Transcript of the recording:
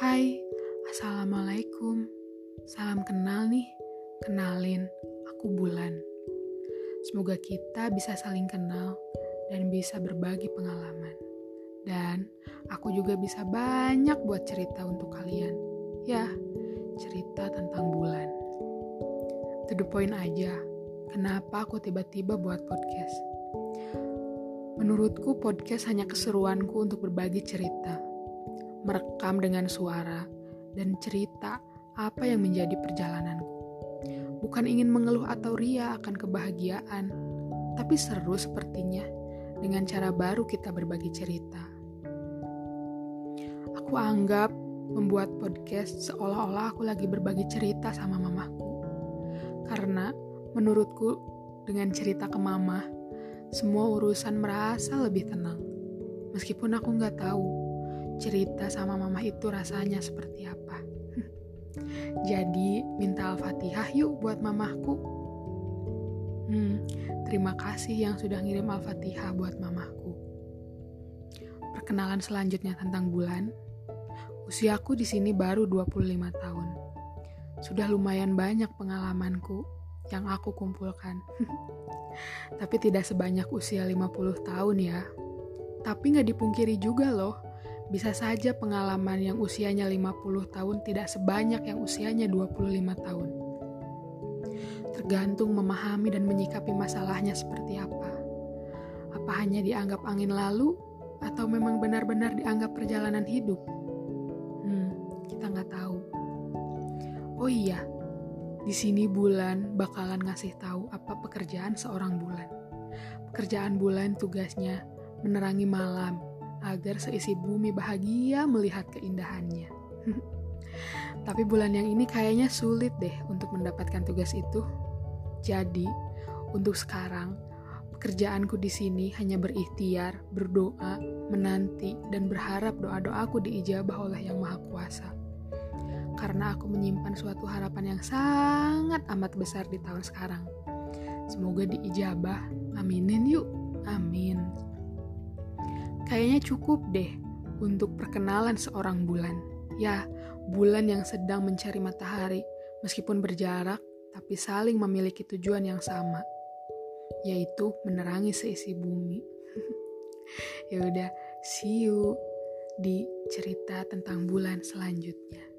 Hai, Assalamualaikum. Salam kenal nih. Kenalin, aku Bulan. Semoga kita bisa saling kenal dan bisa berbagi pengalaman. Dan aku juga bisa banyak buat cerita untuk kalian. Ya, cerita tentang bulan. To the point aja, kenapa aku tiba-tiba buat podcast? Menurutku podcast hanya keseruanku untuk berbagi cerita merekam dengan suara, dan cerita apa yang menjadi perjalananku. Bukan ingin mengeluh atau ria akan kebahagiaan, tapi seru sepertinya dengan cara baru kita berbagi cerita. Aku anggap membuat podcast seolah-olah aku lagi berbagi cerita sama mamaku. Karena menurutku dengan cerita ke mama, semua urusan merasa lebih tenang. Meskipun aku nggak tahu cerita sama mama itu rasanya seperti apa. Jadi minta Al-Fatihah yuk buat mamahku. Hmm, terima kasih yang sudah ngirim Al-Fatihah buat mamahku. Perkenalan selanjutnya tentang bulan. Usiaku di sini baru 25 tahun. Sudah lumayan banyak pengalamanku yang aku kumpulkan. Tapi tidak sebanyak usia 50 tahun ya. Tapi nggak dipungkiri juga loh, bisa saja pengalaman yang usianya 50 tahun tidak sebanyak yang usianya 25 tahun. Tergantung memahami dan menyikapi masalahnya seperti apa. Apa hanya dianggap angin lalu atau memang benar-benar dianggap perjalanan hidup? Hmm, kita nggak tahu. Oh iya, di sini bulan bakalan ngasih tahu apa pekerjaan seorang bulan. Pekerjaan bulan tugasnya menerangi malam, agar seisi bumi bahagia melihat keindahannya. Tapi bulan yang ini kayaknya sulit deh untuk mendapatkan tugas itu. Jadi, untuk sekarang, pekerjaanku di sini hanya berikhtiar, berdoa, menanti, dan berharap doa-doaku diijabah oleh Yang Maha Kuasa. Karena aku menyimpan suatu harapan yang sangat amat besar di tahun sekarang. Semoga diijabah. Aminin yuk. Amin. Kayaknya cukup deh untuk perkenalan seorang bulan. Ya, bulan yang sedang mencari matahari, meskipun berjarak, tapi saling memiliki tujuan yang sama, yaitu menerangi seisi bumi. ya udah, see you di cerita tentang bulan selanjutnya.